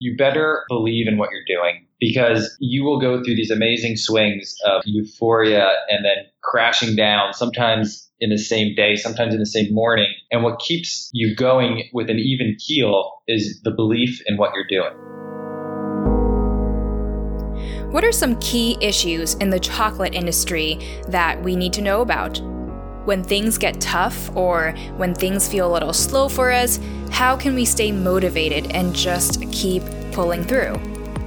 you better believe in what you're doing because you will go through these amazing swings of euphoria and then crashing down, sometimes in the same day, sometimes in the same morning. And what keeps you going with an even keel is the belief in what you're doing. What are some key issues in the chocolate industry that we need to know about? When things get tough or when things feel a little slow for us, how can we stay motivated and just keep pulling through?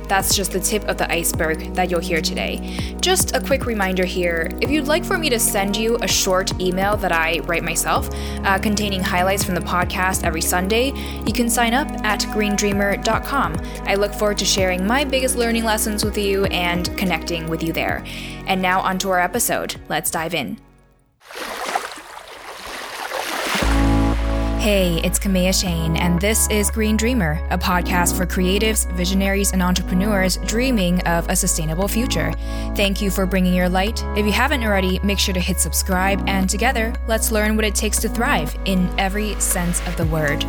That's just the tip of the iceberg that you'll hear today. Just a quick reminder here if you'd like for me to send you a short email that I write myself uh, containing highlights from the podcast every Sunday, you can sign up at greendreamer.com. I look forward to sharing my biggest learning lessons with you and connecting with you there. And now, onto our episode. Let's dive in. Hey, it's Kamea Chayne, and this is Green Dreamer, a podcast for creatives, visionaries, and entrepreneurs dreaming of a sustainable future. Thank you for bringing your light. If you haven't already, make sure to hit subscribe, and together, let's learn what it takes to thrive in every sense of the word.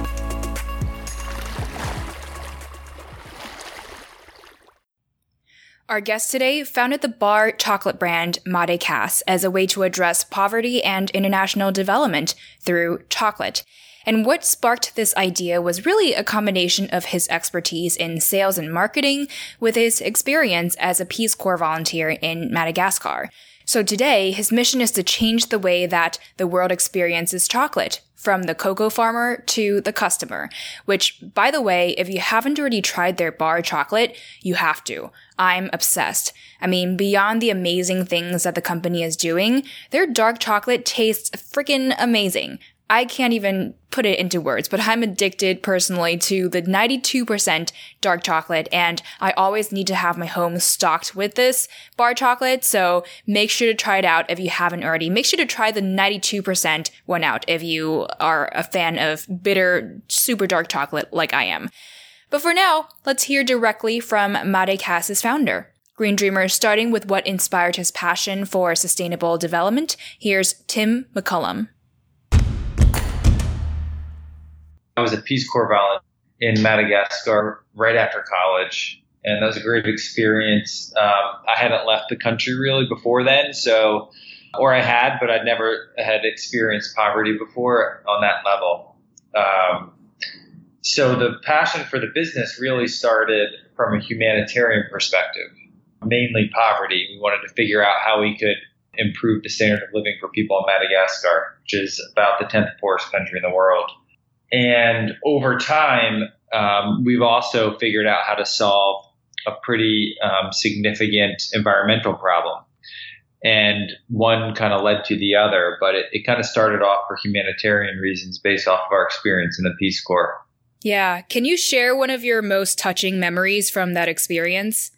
Our guest today founded the bar chocolate brand Madécasse as a way to address poverty and international development through chocolate. And what sparked this idea was really a combination of his expertise in sales and marketing with his experience as a Peace Corps volunteer in Madagascar. So today, his mission is to change the way that the world experiences chocolate, from the cocoa farmer to the customer. Which, by the way, if you haven't already tried their bar chocolate, you have to. I'm obsessed. I mean, beyond the amazing things that the company is doing, their dark chocolate tastes freaking amazing. I can't even put it into words, but I'm addicted personally to the 92% dark chocolate and I always need to have my home stocked with this bar chocolate. So make sure to try it out if you haven't already. Make sure to try the 92% one out if you are a fan of bitter, super dark chocolate like I am. But for now, let's hear directly from Madécasse's founder. Green Dreamer, starting with what inspired his passion for sustainable development, here's Tim McCollum. I was a Peace Corps volunteer in Madagascar right after college, and that was a great experience. Um, I hadn't left the country really before then, so or I had, but I'd never had experienced poverty before on that level. Um, so the passion for the business really started from a humanitarian perspective, mainly poverty. We wanted to figure out how we could improve the standard of living for people in Madagascar, which is about the 10th poorest country in the world. And over time, um, we've also figured out how to solve a pretty um, significant environmental problem. And one kind of led to the other, but it, it kind of started off for humanitarian reasons based off of our experience in the Peace Corps. Yeah. Can you share one of your most touching memories from that experience?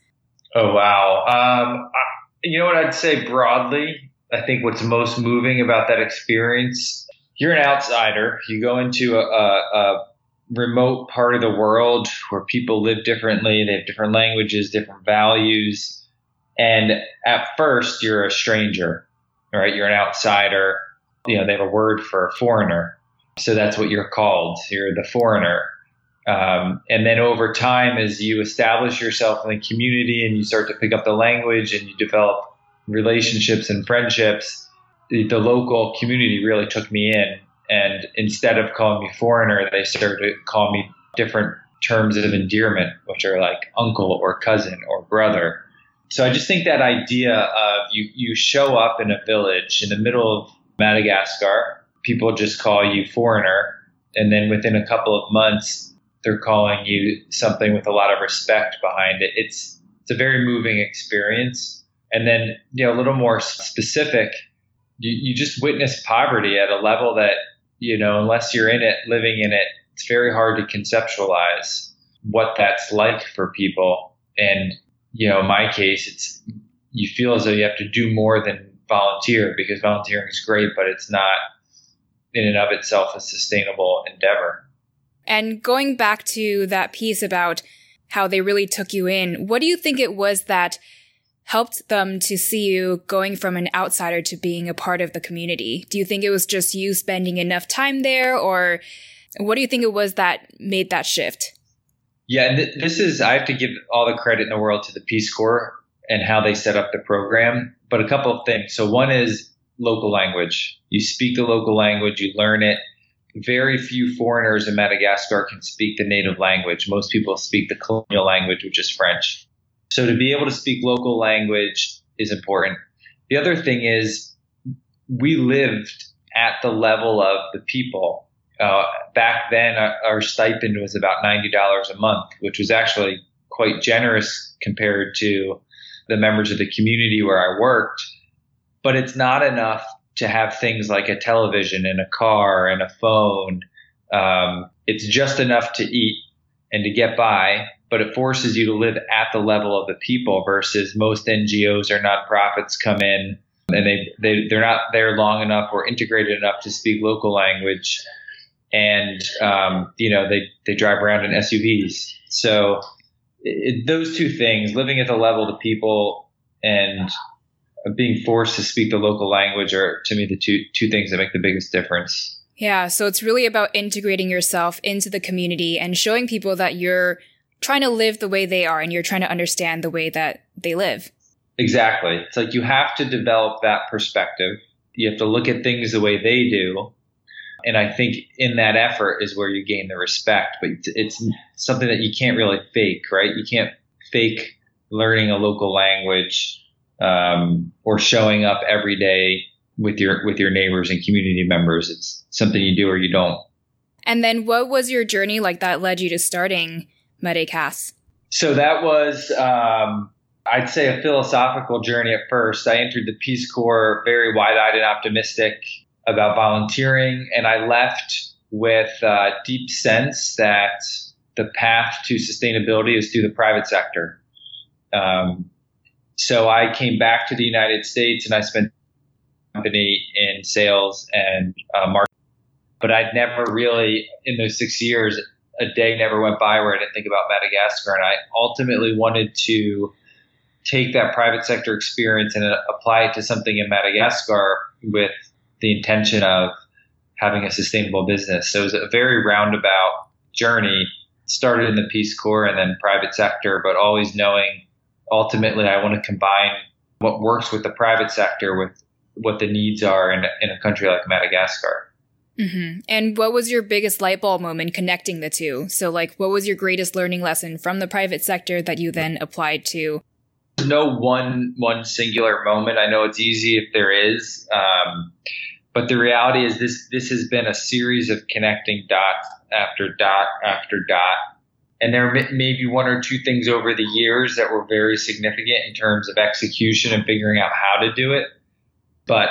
Oh, wow. Um, I, you know what I'd say broadly? I think what's most moving about that experience you're an outsider. You go into a, a, remote part of the world where people live differently. They have different languages, different values. And at first, you're a stranger, right? You're an outsider. You know, they have a word for a foreigner. So that's what you're called. You're the foreigner. Um, and then over time, as you establish yourself in the community and you start to pick up the language and you develop relationships and friendships, the, the local community really took me in. And instead of calling me foreigner, they started to call me different terms of endearment, which are like uncle or cousin or brother. So I just think that idea of you, you show up in a village in the middle of Madagascar, people just call you foreigner. And then within a couple of months, they're calling you something with a lot of respect behind it. It's, it's a very moving experience. And then, you know, a little more specific, you, you just witness poverty at a level that, you know, unless you're in it, living in it, it's very hard to conceptualize what that's like for people. And, you know, in my case, it's, you feel as though you have to do more than volunteer because volunteering is great, but it's not in and of itself a sustainable endeavor. And going back to that piece about how they really took you in, what do you think it was that helped them to see you going from an outsider to being a part of the community? Do you think it was just you spending enough time there or what do you think it was that made that shift? Yeah, th- this is, I have to give all the credit in the world to the Peace Corps and how they set up the program. But a couple of things. So, one is local language. You speak the local language, you learn it. Very few foreigners in Madagascar can speak the native language. Most people speak the colonial language, which is French. So, to be able to speak local language is important. The other thing is, we lived at the level of the people. Uh, back then, our, our stipend was about $90 a month, which was actually quite generous compared to the members of the community where I worked. But it's not enough to have things like a television and a car and a phone. Um, it's just enough to eat and to get by, but it forces you to live at the level of the people versus most NGOs or nonprofits come in and they, they, they're not there long enough or integrated enough to speak local language. And, um, you know, they, they drive around in SUVs. So it, those two things, living at the level of the people and being forced to speak the local language are to me the two two things that make the biggest difference. Yeah, so it's really about integrating yourself into the community and showing people that you're trying to live the way they are and you're trying to understand the way that they live. Exactly. It's like you have to develop that perspective. You have to look at things the way they do and I think in that effort is where you gain the respect. But it's something that you can't really fake, right? You can't fake learning a local language um, or showing up every day with your with your neighbors and community members. It's something you do or you don't. And then, what was your journey like that led you to starting Madécasse? So that was, um, I'd say, a philosophical journey at first. I entered the Peace Corps very wide-eyed and optimistic about volunteering, and I left with a deep sense that the path to sustainability is through the private sector. Um, so I came back to the United States and I spent company in sales and uh, marketing. But I'd never really, in those six years, a day never went by where I didn't think about Madagascar. And I ultimately wanted to take that private sector experience and uh, apply it to something in Madagascar with the intention of having a sustainable business. So it was a very roundabout journey. Started in the Peace Corps and then private sector, but always knowing ultimately I want to combine what works with the private sector with what the needs are in, in a country like Madagascar. Mm-hmm. And what was your biggest light bulb moment connecting the two? So, like, what was your greatest learning lesson from the private sector that you then applied to? No one one singular moment. I know it's easy if there is. Um, but the reality is this this has been a series of connecting dots after dot after dot. And there may, may be one or two things over the years that were very significant in terms of execution and figuring out how to do it. But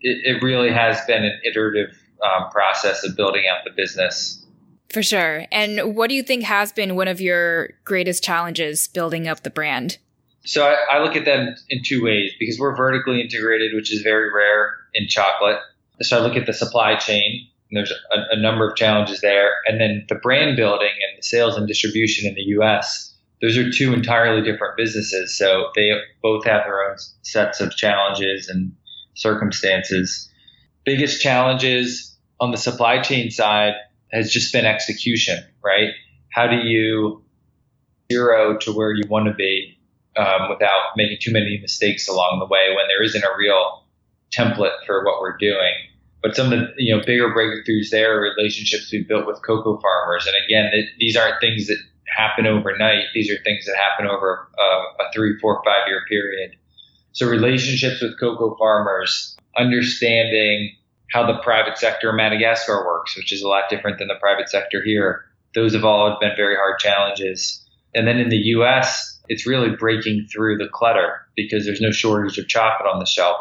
it, it really has been an iterative um, process of building out the business. For sure. And what do you think has been one of your greatest challenges building up the brand? So I, I look at them in two ways because we're vertically integrated, which is very rare in chocolate. So I look at the supply chain, and there's a, a, number of challenges there. And then the brand building and the sales and distribution in the US, those are two entirely different businesses. So they both have their own sets of challenges and circumstances. Biggest challenges on the supply chain side has just been execution, right? How do you zero to where you want to be um, without making too many mistakes along the way when there isn't a real template for what we're doing? But some of the you know bigger breakthroughs there are relationships we've built with cocoa farmers, and again, it, these aren't things that happen overnight. These are things that happen over a, a three, four, five year period. So relationships with cocoa farmers, understanding how the private sector in Madagascar works, which is a lot different than the private sector here. Those have all been very hard challenges. And then in the US, it's really breaking through the clutter because there's no shortage of chocolate on the shelf.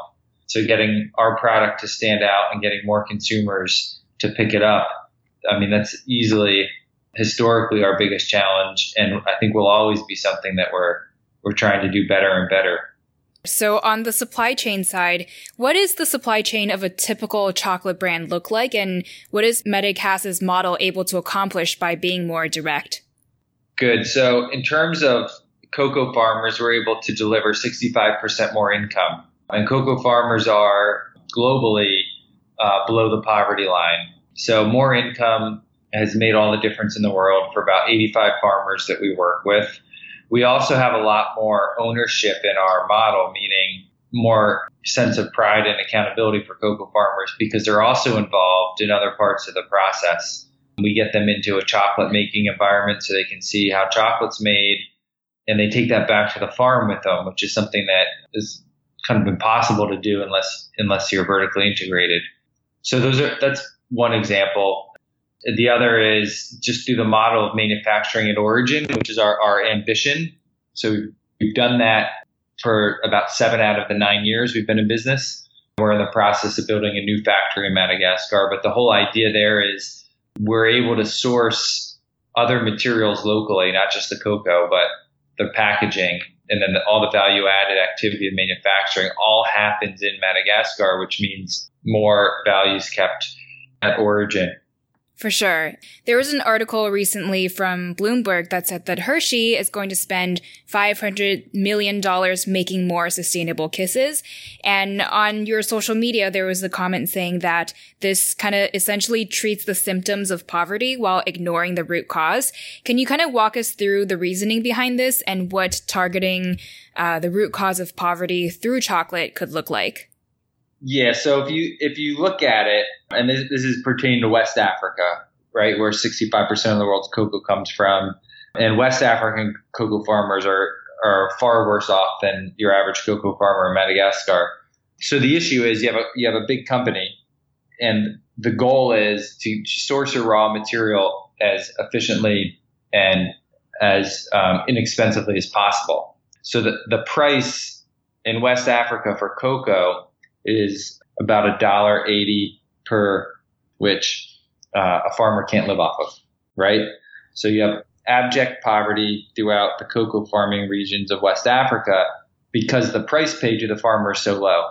So getting our product to stand out and getting more consumers to pick it up. I mean, that's easily historically our biggest challenge. And I think will always be something that we're, we're trying to do better and better. So on the supply chain side, what is the supply chain of a typical chocolate brand look like? And what is Madécasse's model able to accomplish by being more direct? Good. So in terms of cocoa farmers, we're able to deliver 65% more income. And cocoa farmers are globally uh, below the poverty line. So more income has made all the difference in the world for about 85 farmers that we work with. We also have a lot more ownership in our model, meaning more sense of pride and accountability for cocoa farmers because they're also involved in other parts of the process. We get them into a chocolate making environment so they can see how chocolate's made and they take that back to the farm with them, which is something that is kind of impossible to do unless unless you're vertically integrated. So those are that's one example. The other is just through the model of manufacturing at origin, which is our, our ambition. So we've done that for about seven out of the nine years we've been in business. We're in the process of building a new factory in Madagascar, but the whole idea there is we're able to source other materials locally, not just the cocoa, but the packaging and then the, all the value added activity of manufacturing all happens in Madagascar, which means more values kept at origin. For sure. There was an article recently from Bloomberg that said that Hershey is going to spend $500 million making more sustainable kisses. And on your social media, there was a comment saying that this kind of essentially treats the symptoms of poverty while ignoring the root cause. Can you kind of walk us through the reasoning behind this and what targeting uh, the root cause of poverty through chocolate could look like? Yeah, so if you if you look at it, and this, this is pertaining to West Africa, right, where 65% of the world's cocoa comes from, and West African cocoa farmers are are far worse off than your average cocoa farmer in Madagascar. So the issue is you have a you have a big company, and the goal is to source your raw material as efficiently and as um, inexpensively as possible. So the the price in West Africa for cocoa is about a dollar eighty per, which uh, a farmer can't live off of, right? So you have abject poverty throughout the cocoa farming regions of West Africa because the price paid to the farmer is so low.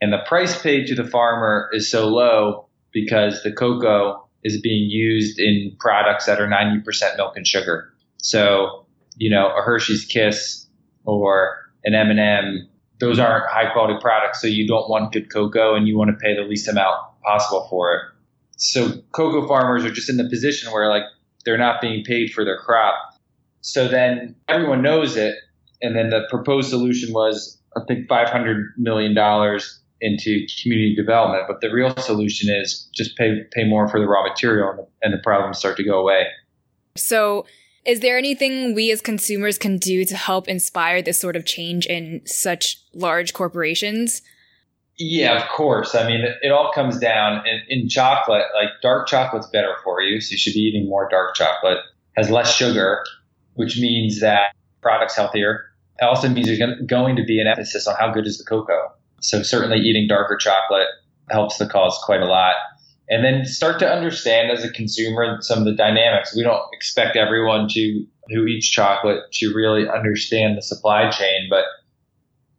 And the price paid to the farmer is so low because the cocoa is being used in products that are 90% milk and sugar. So, you know, a Hershey's Kiss or an M&M those aren't high quality products. So you don't want good cocoa and you want to pay the least amount possible for it. So cocoa farmers are just in the position where like they're not being paid for their crop. So then everyone knows it. And then the proposed solution was, I think, $500 million into community development. But the real solution is just pay, pay more for the raw material and the, and the problems start to go away. So is there anything we as consumers can do to help inspire this sort of change in such large corporations? Yeah, of course. I mean, it, all comes down in, in, chocolate. Like dark chocolate's better for you, so you should be eating more dark chocolate. Has less sugar, which means that product's healthier. It also means there's going to be an emphasis on how good is the cocoa. So certainly eating darker chocolate helps the cause quite a lot and then start to understand as a consumer some of the dynamics. We don't expect everyone to who eats chocolate to really understand the supply chain, but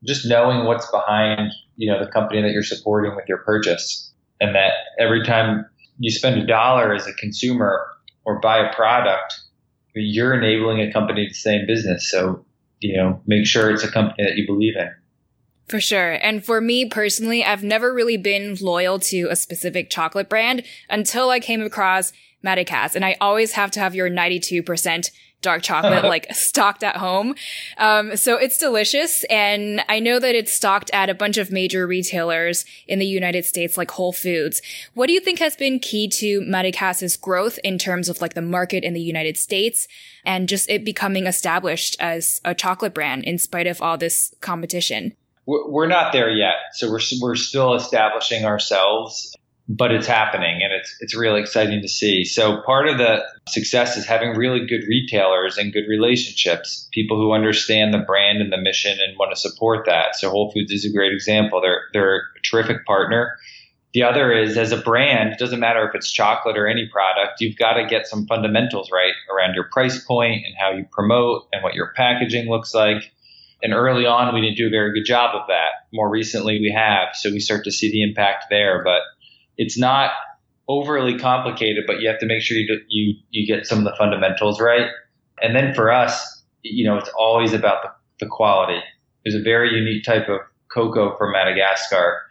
just knowing what's behind, you know, the company that you're supporting with your purchase and that every time you spend a dollar as a consumer or buy a product, you're enabling a company to stay in business. So, you know, make sure it's a company that you believe in. For sure. And for me personally, I've never really been loyal to a specific chocolate brand until I came across Madécasse. And I always have to have your 92% dark chocolate like stocked at home. Um, so it's delicious. And I know that it's stocked at a bunch of major retailers in the United States, like Whole Foods. What do you think has been key to Madécasse's growth in terms of like the market in the United States and just it becoming established as a chocolate brand in spite of all this competition? We're not there yet. So we're, we're still establishing ourselves but it's happening and it's it's really exciting to see. So part of the success is having really good retailers and good relationships, people who understand the brand and the mission and want to support that. So Whole Foods is a great example. They're they're a terrific partner. The other is as a brand, it doesn't matter if it's chocolate or any product, you've got to get some fundamentals right around your price point and how you promote and what your packaging looks like. And early on, we didn't do a very good job of that. More recently, we have. So we start to see the impact there. But it's not overly complicated, but you have to make sure you you you get some of the fundamentals right. And then for us, you know, it's always about the, the quality. There's a very unique type of cocoa from Madagascar,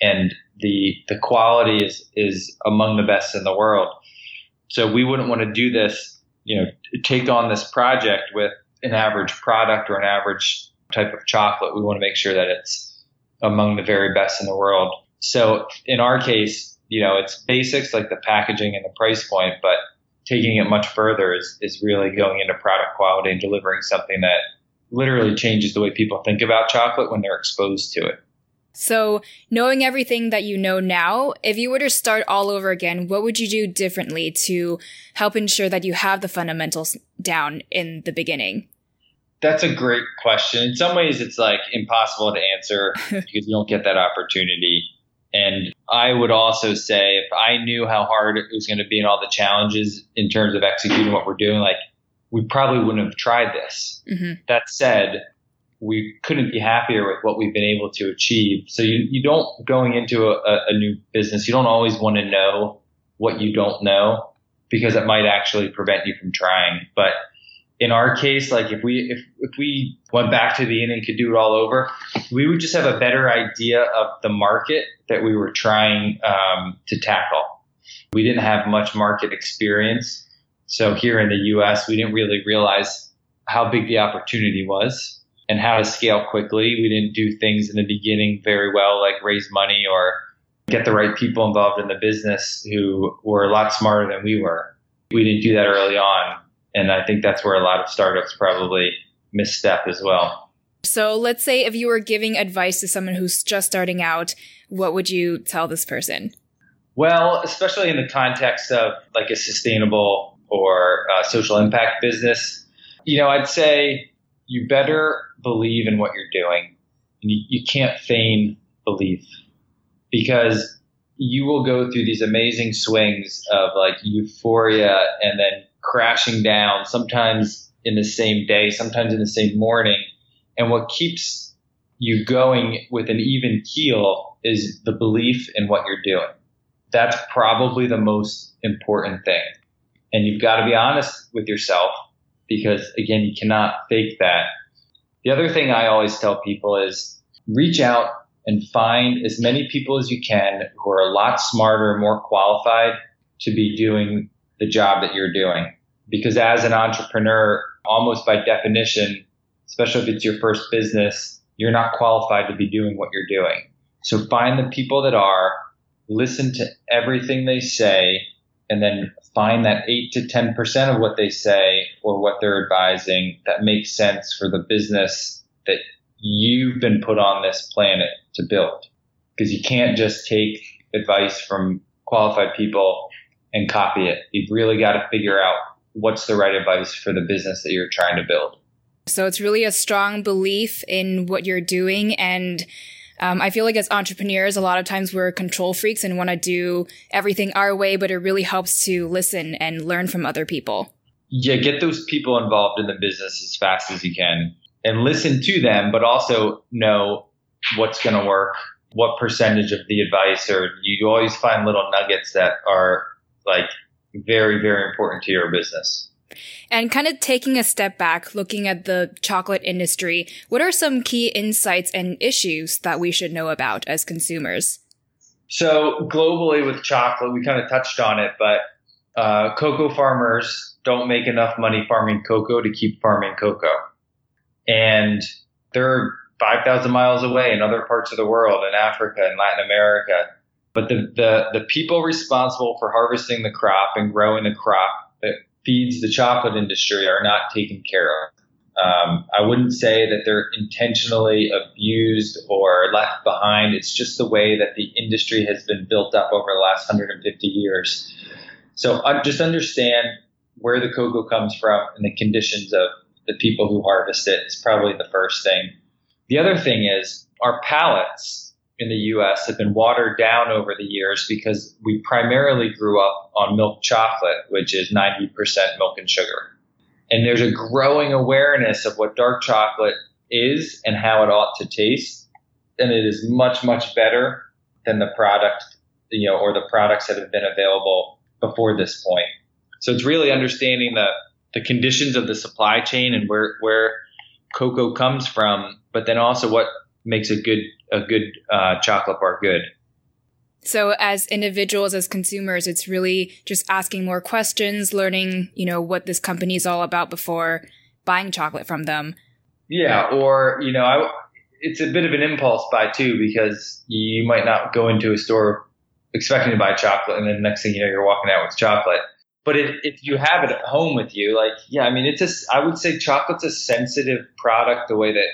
and the the quality is is among the best in the world. So we wouldn't want to do this, you know, take on this project with an average product or an average type of chocolate. We want to make sure that it's among the very best in the world. So in our case, you know, it's basics like the packaging and the price point, but taking it much further is, is really going into product quality and delivering something that literally changes the way people think about chocolate when they're exposed to it. So, knowing everything that you know now, if you were to start all over again, what would you do differently to help ensure that you have the fundamentals down in the beginning? That's a great question. In some ways, it's like impossible to answer because you don't get that opportunity. And I would also say if I knew how hard it was going to be and all the challenges in terms of executing what we're doing, like we probably wouldn't have tried this. Mm-hmm. That said, we couldn't be happier with what we've been able to achieve. So you, you don't going into a, a new business, you don't always want to know what you don't know because it might actually prevent you from trying. But in our case, like if we if if we went back to the beginning and could do it all over, we would just have a better idea of the market that we were trying um, to tackle. We didn't have much market experience, so here in the U.S., we didn't really realize how big the opportunity was and how to scale quickly. We didn't do things in the beginning very well, like raise money or get the right people involved in the business who were a lot smarter than we were. We didn't do that early on and I think that's where a lot of startups probably misstep as well. So let's say if you were giving advice to someone who's just starting out, what would you tell this person? Well, especially in the context of like a sustainable or uh, social impact business, you know, I'd say you better believe in what you're doing. You, you can't feign belief because you will go through these amazing swings of like euphoria and then crashing down, sometimes in the same day, sometimes in the same morning. And what keeps you going with an even keel is the belief in what you're doing. That's probably the most important thing. And you've got to be honest with yourself because again, you cannot fake that. The other thing I always tell people is reach out and find as many people as you can who are a lot smarter, more qualified to be doing the job that you're doing. Because as an entrepreneur, almost by definition, especially if it's your first business, you're not qualified to be doing what you're doing. So find the people that are, listen to everything they say, and then find that 8 to 10% of what they say or what they're advising that makes sense for the business that you've been put on this planet to build. Because you can't just take advice from qualified people and copy it. You've really got to figure out what's the right advice for the business that you're trying to build. So it's really a strong belief in what you're doing. And um, I feel like as entrepreneurs, a lot of times we're control freaks and want to do everything our way, but it really helps to listen and learn from other people. Yeah, get those people involved in the business as fast as you can and listen to them, but also know what's going to work, what percentage of the advice, or you always find little nuggets that are like very, very important to your business. And kind of taking a step back, looking at the chocolate industry, what are some key insights and issues that we should know about as consumers? So, globally with chocolate, we kind of touched on it, but uh, cocoa farmers don't make enough money farming cocoa to keep farming cocoa. And they're 5,000 miles away in other parts of the world, in Africa and Latin America. But the, the, the people responsible for harvesting the crop and growing the crop that feeds the chocolate industry are not taken care of. Um, I wouldn't say that they're intentionally abused or left behind. It's just the way that the industry has been built up over the last 150 years. So uh, just understand where the cocoa comes from and the conditions of the people who harvest it is probably the first thing. The other thing is our palates in the U.S. have been watered down over the years because we primarily grew up on milk chocolate, which is 90% milk and sugar. And there's a growing awareness of what dark chocolate is and how it ought to taste. And it is much, much better than the product, you know, or the products that have been available before this point. So it's really understanding the, the conditions of the supply chain and where, where cocoa comes from, but then also what makes a good, a good uh, chocolate bar good. So as individuals, as consumers, it's really just asking more questions, learning, you know, what this company is all about before buying chocolate from them. Yeah. Or, you know, I, it's a bit of an impulse buy too, because you might not go into a store expecting to buy chocolate and then the next thing you know, you're walking out with chocolate. But if, if you have it at home with you, like, yeah, I mean, it's a, I would say chocolate's a sensitive product the way that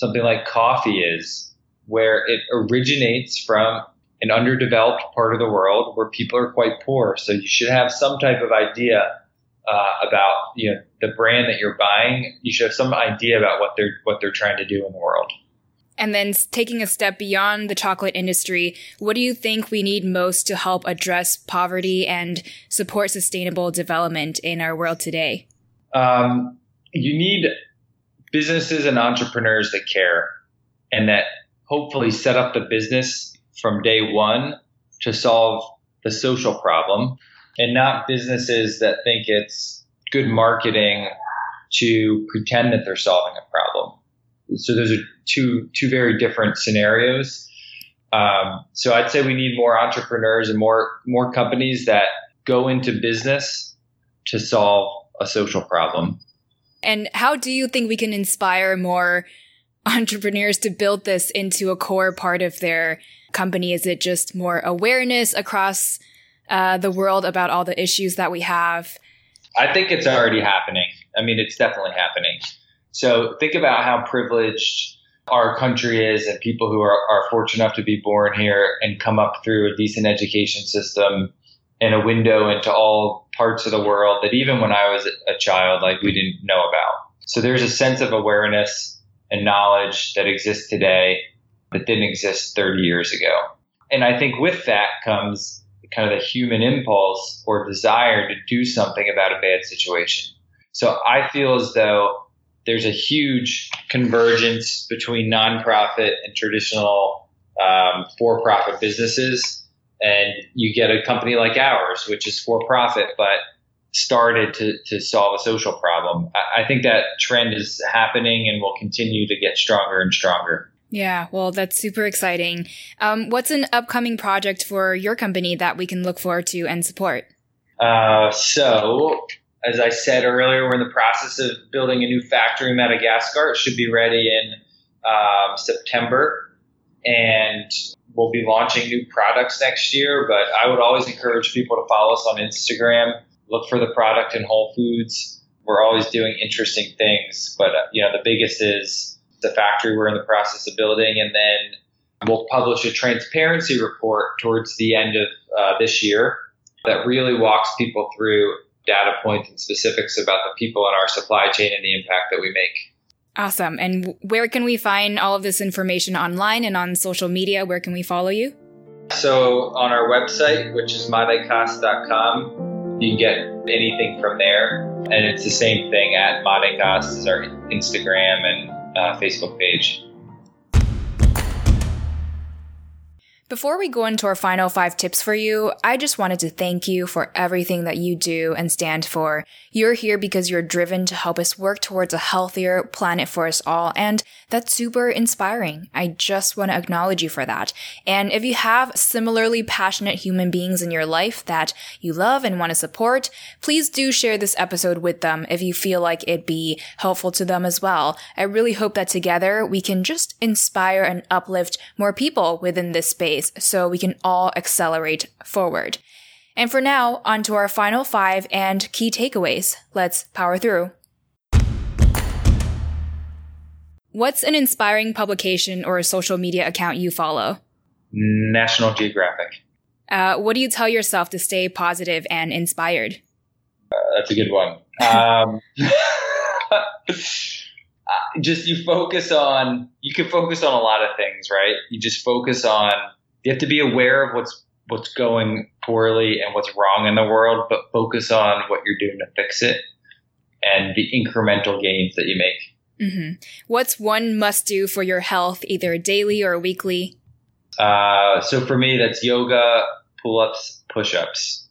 something like coffee is, where it originates from an underdeveloped part of the world where people are quite poor. So you should have some type of idea uh, about you know the brand that you're buying. You should have some idea about what they're what they're trying to do in the world. And then taking a step beyond the chocolate industry, what do you think we need most to help address poverty and support sustainable development in our world today? Um, you need businesses and entrepreneurs that care and that hopefully set up the business from day one to solve the social problem and not businesses that think it's good marketing to pretend that they're solving a problem. So those are two two very different scenarios. Um, so I'd say we need more entrepreneurs and more more companies that go into business to solve a social problem. And how do you think we can inspire more entrepreneurs to build this into a core part of their company? Is it just more awareness across uh, the world about all the issues that we have? I think it's already happening. I mean, it's definitely happening. So think about how privileged our country is and people who are, are fortunate enough to be born here and come up through a decent education system and a window into all parts of the world that even when I was a child, like we didn't know about. So there's a sense of awareness and knowledge that exists today that didn't exist 30 years ago. And I think with that comes kind of the human impulse or desire to do something about a bad situation. So I feel as though there's a huge convergence between nonprofit and traditional um, for-profit businesses, and you get a company like ours, which is for-profit but started to, to solve a social problem. I, I think that trend is happening and will continue to get stronger and stronger. Yeah, well, that's super exciting. Um, what's an upcoming project for your company that we can look forward to and support? Uh, so, as I said earlier, we're in the process of building a new factory in Madagascar. It should be ready in um, September, and we'll be launching new products next year. But I would always encourage people to follow us on Instagram. Look for the product in Whole Foods. We're always doing interesting things, but uh, you know the biggest is the factory we're in the process of building, and then we'll publish a transparency report towards the end of uh, this year that really walks people through data points and specifics about the people in our supply chain and the impact that we make. Awesome. And where can we find all of this information online and on social media? Where can we follow you? So on our website, which is madecasse.com, you can get anything from there. And it's the same thing at Madécasse is our Instagram and uh, Facebook page. Before we go into our final five tips for you, I just wanted to thank you for everything that you do and stand for. You're here because you're driven to help us work towards a healthier planet for us all, and that's super inspiring. I just want to acknowledge you for that. And if you have similarly passionate human beings in your life that you love and want to support, please do share this episode with them if you feel like it'd be helpful to them as well. I really hope that together we can just inspire and uplift more people within this space so we can all accelerate forward. And for now, on to our final five and key takeaways. Let's power through. What's an inspiring publication or a social media account you follow? National Geographic. Uh, what do you tell yourself to stay positive and inspired? Uh, that's a good one. Um, just you focus on, you can focus on a lot of things, right? You just focus on you have to be aware of what's what's going poorly and what's wrong in the world, but focus on what you're doing to fix it and the incremental gains that you make. Mm-hmm. What's one must do for your health, either daily or weekly? Uh, so for me, that's yoga, pull ups, push ups.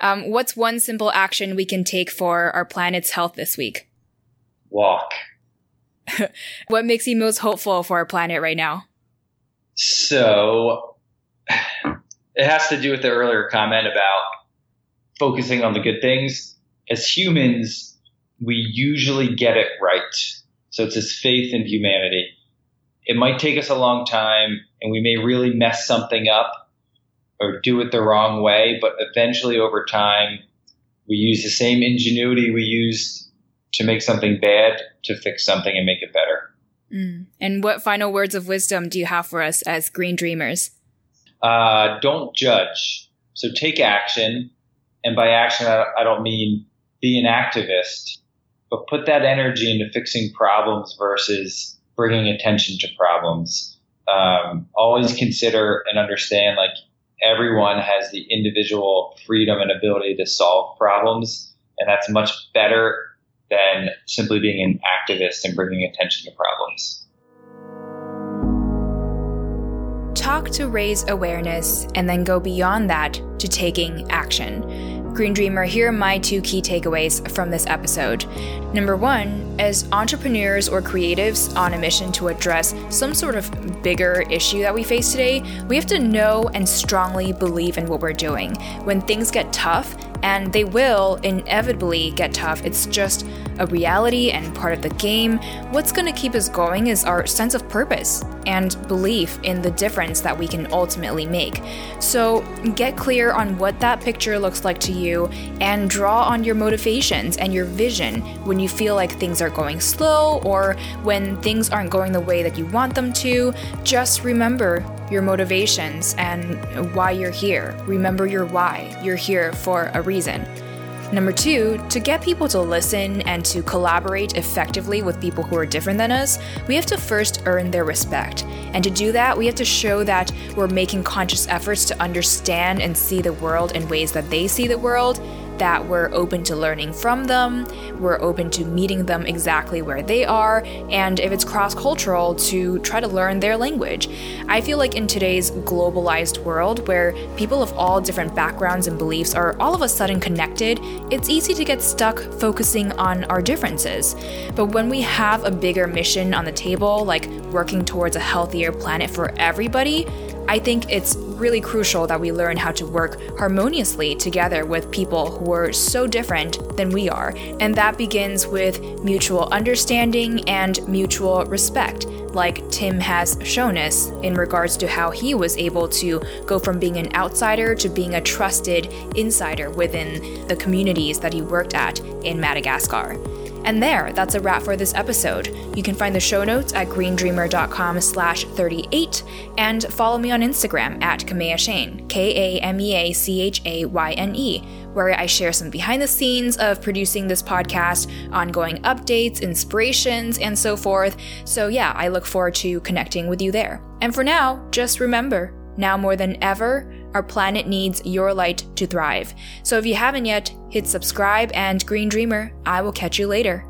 Um, what's one simple action we can take for our planet's health this week? Walk. what makes you most hopeful for our planet right now? So it has to do with the earlier comment about focusing on the good things. As humans, we usually get it right. So it's this faith in humanity. It might take us a long time and we may really mess something up or do it the wrong way, but eventually over time, we use the same ingenuity we used to make something bad to fix something and make it better. Mm. And what final words of wisdom do you have for us as green dreamers? Uh, don't judge. So take action. And by action, I don't mean be an activist, but put that energy into fixing problems versus bringing attention to problems. Um, always consider and understand like everyone has the individual freedom and ability to solve problems. And that's much better than simply being an activist and bringing attention to problems. Talk to raise awareness and then go beyond that to taking action. Green Dreamer, here are my two key takeaways from this episode. Number one, as entrepreneurs or creatives on a mission to address some sort of bigger issue that we face today, we have to know and strongly believe in what we're doing. When things get tough, and they will inevitably get tough. It's just a reality and part of the game. What's going to keep us going is our sense of purpose and belief in the difference that we can ultimately make. So get clear on what that picture looks like to you and draw on your motivations and your vision when you feel like things are going slow or when things aren't going the way that you want them to. Just remember your motivations and why you're here. Remember your why. You're here for a reason. Number two, to get people to listen and to collaborate effectively with people who are different than us, we have to first earn their respect. And to do that, we have to show that we're making conscious efforts to understand and see the world in ways that they see the world that we're open to learning from them, we're open to meeting them exactly where they are, and if it's cross cultural, to try to learn their language. I feel like in today's globalized world, where people of all different backgrounds and beliefs are all of a sudden connected, it's easy to get stuck focusing on our differences. But when we have a bigger mission on the table, like working towards a healthier planet for everybody, I think it's really crucial that we learn how to work harmoniously together with people who are so different than we are. And that begins with mutual understanding and mutual respect, like Tim has shown us in regards to how he was able to go from being an outsider to being a trusted insider within the communities that he worked at in Madagascar. And there, that's a wrap for this episode. You can find the show notes at greendreamer.com slash 38 and follow me on Instagram at Kamea Chayne, K-A-M-E-A-C-H-A-Y-N-E, where I share some behind the scenes of producing this podcast, ongoing updates, inspirations, and so forth. So yeah, I look forward to connecting with you there. And for now, just remember, now more than ever, our planet needs your light to thrive. So if you haven't yet, hit subscribe and Green Dreamer, I will catch you later.